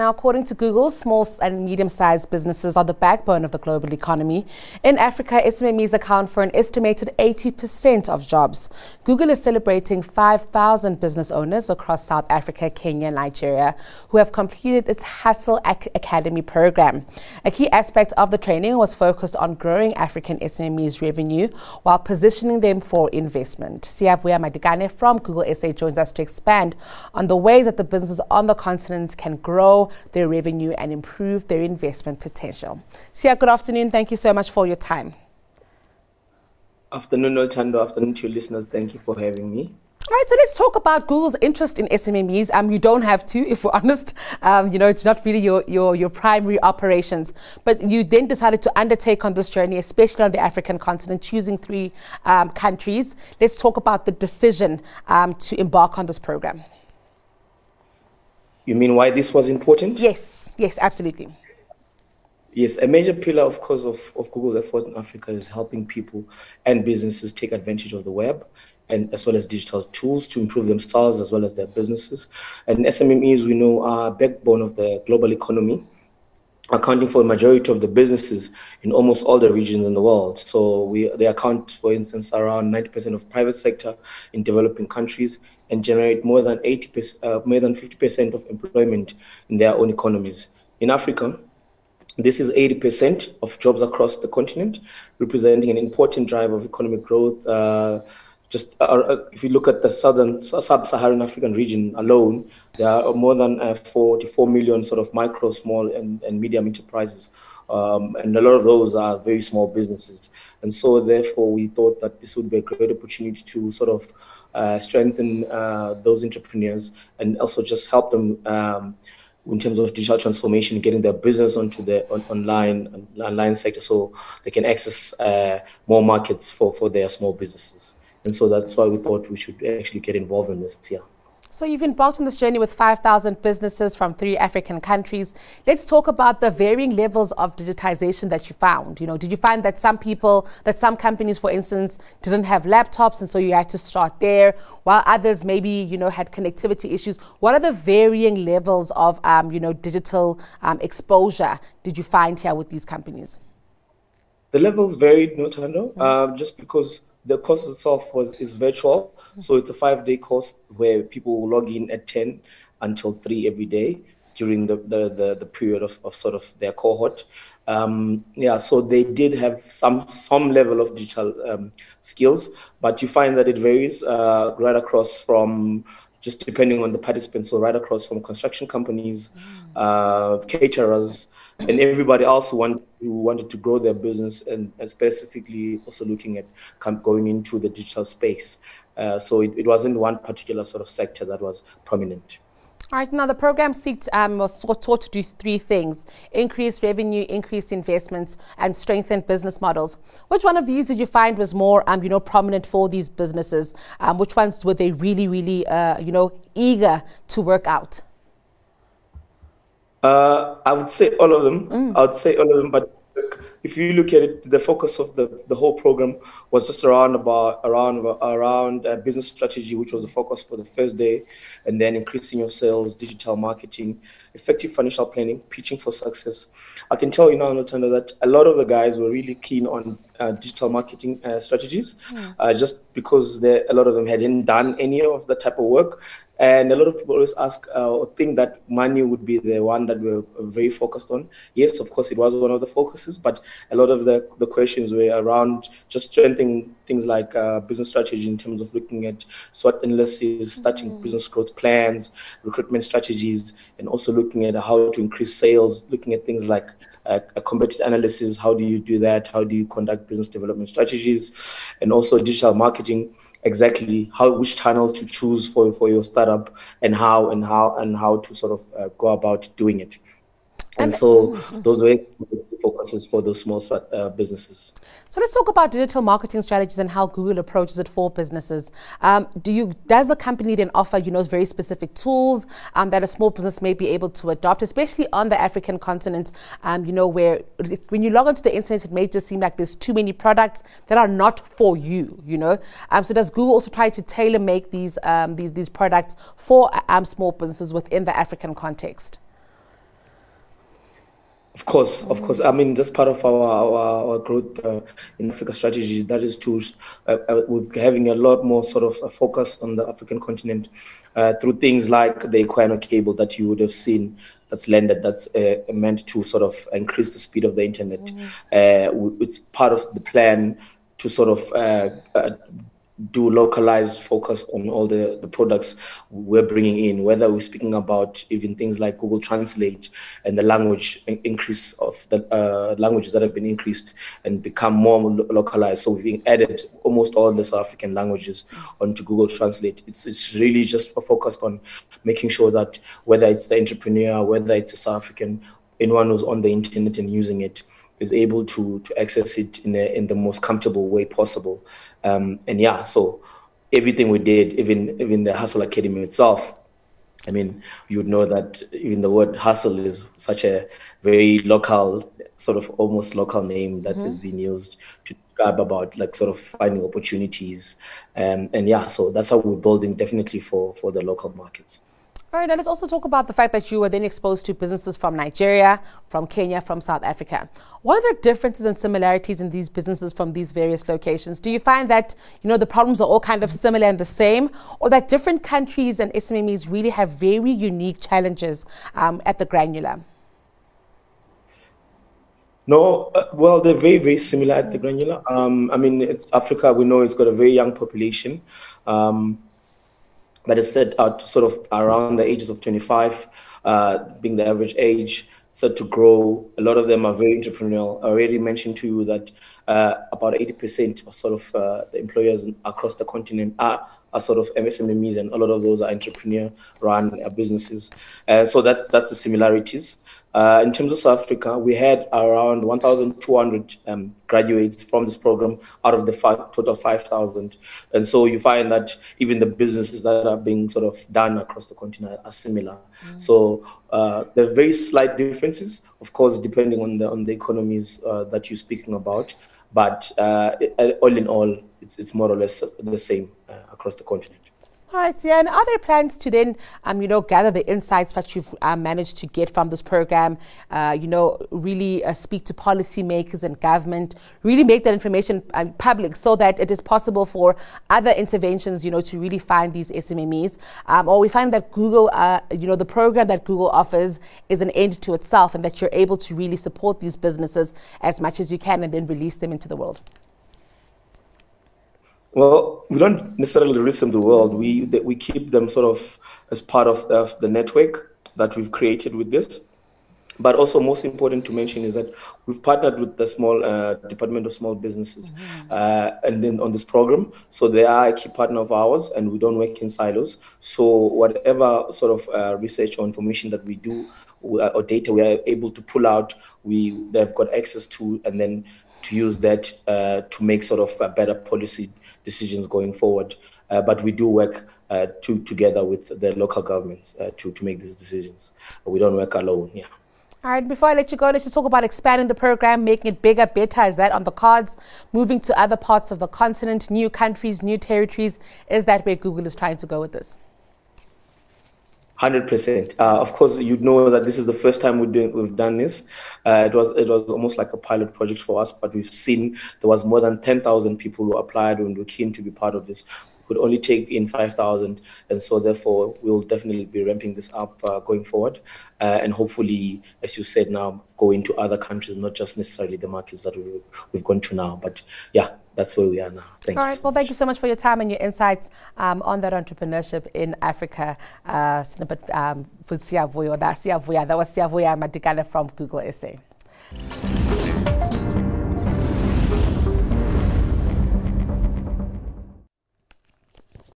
Now, according to Google, small and medium sized businesses are the backbone of the global economy. In Africa, SMEs account for an estimated 80% of jobs. Google is celebrating 5,000 business owners across South Africa, Kenya, and Nigeria who have completed its Hustle Academy program. A key aspect of the training was focused on growing African SMEs' revenue while positioning them for investment. Siavuya Madikane from Google SA joins us to expand on the ways that the businesses on the continent can grow their revenue and improve their investment potential. Sia, good afternoon. Thank you so much for your time. Afternoon, Oltando. Afternoon to your listeners. Thank you for having me. All right, so let's talk about Google's interest in SMMEs. Um, you don't have to, if we're honest. Um, you know, it's not really your, your, your primary operations. But you then decided to undertake on this journey, especially on the African continent, choosing three um, countries. Let's talk about the decision um, to embark on this program. You mean why this was important? Yes, yes, absolutely. Yes, a major pillar, of course, of, of Google's effort in Africa is helping people and businesses take advantage of the web and as well as digital tools to improve themselves as well as their businesses. And SMMEs, we know, are backbone of the global economy, accounting for a majority of the businesses in almost all the regions in the world. So we they account, for instance, around 90% of private sector in developing countries and generate more than 80 uh, more than 50% of employment in their own economies. In Africa, this is 80% of jobs across the continent, representing an important driver of economic growth. Uh, just uh, uh, if you look at the southern sub-Saharan African region alone, there are more than uh, 44 million sort of micro, small, and, and medium enterprises, um, and a lot of those are very small businesses. And so, therefore, we thought that this would be a great opportunity to sort of uh, strengthen uh, those entrepreneurs and also just help them. Um, in terms of digital transformation, getting their business onto the on, online online sector, so they can access uh, more markets for, for their small businesses. And so that's why we thought we should actually get involved in this here. So you've embarked on this journey with 5,000 businesses from three African countries. Let's talk about the varying levels of digitization that you found. You know, did you find that some people, that some companies, for instance, didn't have laptops and so you had to start there, while others maybe, you know, had connectivity issues? What are the varying levels of, um, you know, digital um, exposure did you find here with these companies? The levels varied, no, Tando, mm-hmm. uh, just because the course itself was is virtual, so it's a five day course where people will log in at 10 until 3 every day during the, the, the, the period of, of sort of their cohort. Um, yeah, so they did have some some level of digital um, skills, but you find that it varies uh, right across from just depending on the participants. So right across from construction companies, uh, caterers, and everybody else who, want, who wanted to grow their business and, specifically also looking at going into the digital space. Uh, so it, it wasn't one particular sort of sector that was prominent. All right, now the program seeks, um, was taught to do three things increase revenue, increase investments, and strengthen business models. Which one of these did you find was more um, you know, prominent for these businesses? Um, which ones were they really, really uh, you know, eager to work out? Uh, I would say all of them. Mm. I would say all of them, but if you look at it, the focus of the, the whole program was just around about around around uh, business strategy, which was the focus for the first day, and then increasing your sales, digital marketing, effective financial planning, pitching for success. I can tell you now, Notanda, that a lot of the guys were really keen on uh, digital marketing uh, strategies, mm. uh, just because a lot of them hadn't done any of that type of work. And a lot of people always ask uh, or think that money would be the one that we're very focused on. Yes, of course, it was one of the focuses, but a lot of the, the questions were around just strengthening things like uh, business strategy in terms of looking at SWOT analysis, starting mm-hmm. business growth plans, recruitment strategies, and also looking at how to increase sales, looking at things like uh, a competitive analysis. How do you do that? How do you conduct business development strategies? And also digital marketing exactly how which channels to choose for for your startup and how and how and how to sort of uh, go about doing it. And, so those ways focuses for those small uh, businesses. So let's talk about digital marketing strategies and how Google approaches it for businesses. Um, do you does the company then offer you know very specific tools um, that a small business may be able to adopt, especially on the African continent? Um, you know where when you log onto the internet, it may just seem like there's too many products that are not for you. You know, um, so does Google also try to tailor make these um, these these products for um, small businesses within the African context? Of course, of course. I mean, that's part of our our, our growth uh, in Africa strategy. That is to uh, uh, we're having a lot more sort of a focus on the African continent uh, through things like the Equiano cable that you would have seen that's landed that's uh, meant to sort of increase the speed of the internet. Mm-hmm. it's part of the plan to sort of do localized focus on all the, the products we're bringing in, whether we're speaking about even things like Google Translate and the language increase of the uh, languages that have been increased and become more localized. So we've added almost all the South African languages onto Google Translate. It's, it's really just focused on making sure that whether it's the entrepreneur, whether it's a South African, anyone who's on the internet and using it, is able to to access it in a, in the most comfortable way possible. Um, and yeah, so everything we did, even even the Hustle Academy itself. I mean, you would know that even the word hustle is such a very local, sort of almost local name that mm-hmm. is being used to describe about like sort of finding opportunities. Um, and yeah, so that's how we're building definitely for for the local markets. All right, now let's also talk about the fact that you were then exposed to businesses from Nigeria, from Kenya, from South Africa. What are the differences and similarities in these businesses from these various locations? Do you find that you know the problems are all kind of similar and the same, or that different countries and SMEs really have very unique challenges um, at the granular? No, uh, well, they're very, very similar at the granular. Um, I mean, Africa. We know it's got a very young population. Um, that is set out sort of around the ages of 25, uh, being the average age, set to grow. A lot of them are very entrepreneurial. I already mentioned to you that uh, about 80% of sort of uh, the employers across the continent are, are sort of MSMEs, and a lot of those are entrepreneur-run businesses. Uh, so that that's the similarities. Uh, in terms of South Africa, we had around 1,200 um, graduates from this program out of the five, total 5,000. And so you find that even the businesses that are being sort of done across the continent are similar. Mm-hmm. So uh, there are very slight differences, of course, depending on the on the economies uh, that you're speaking about. But uh, all in all, it's, it's more or less the same uh, across the continent. All right, yeah. And are there plans to then, um, you know, gather the insights that you've uh, managed to get from this program? Uh, you know, really uh, speak to policymakers and government, really make that information uh, public so that it is possible for other interventions, you know, to really find these SMMEs. Um, or we find that Google, uh, you know, the program that Google offers is an end to itself, and that you're able to really support these businesses as much as you can, and then release them into the world. Well, we don't necessarily release them to the world. We we keep them sort of as part of, of the network that we've created with this. But also, most important to mention is that we've partnered with the small uh, Department of Small Businesses, mm-hmm. uh, and then on this program. So they are a key partner of ours, and we don't work in silos. So whatever sort of uh, research or information that we do or data we are able to pull out, we they've got access to, and then to use that uh, to make sort of better policy decisions going forward. Uh, but we do work uh, to, together with the local governments uh, to, to make these decisions. We don't work alone. Yeah. All right, before I let you go, let's just talk about expanding the program, making it bigger, better. Is that on the cards? Moving to other parts of the continent, new countries, new territories. Is that where Google is trying to go with this? Hundred uh, percent. Of course, you know that this is the first time we've done this. Uh, it was it was almost like a pilot project for us, but we've seen there was more than ten thousand people who applied and were keen to be part of this. We could only take in five thousand, and so therefore we'll definitely be ramping this up uh, going forward, uh, and hopefully, as you said, now go into other countries, not just necessarily the markets that we've, we've gone to now. But yeah, that's where we are now. Thank All right. Well, thank you so much for your time and your insights um, on that entrepreneurship in Africa uh, snippet um, for Siavuya. That Siavuya, that was Siavuya Madikana from Google SA.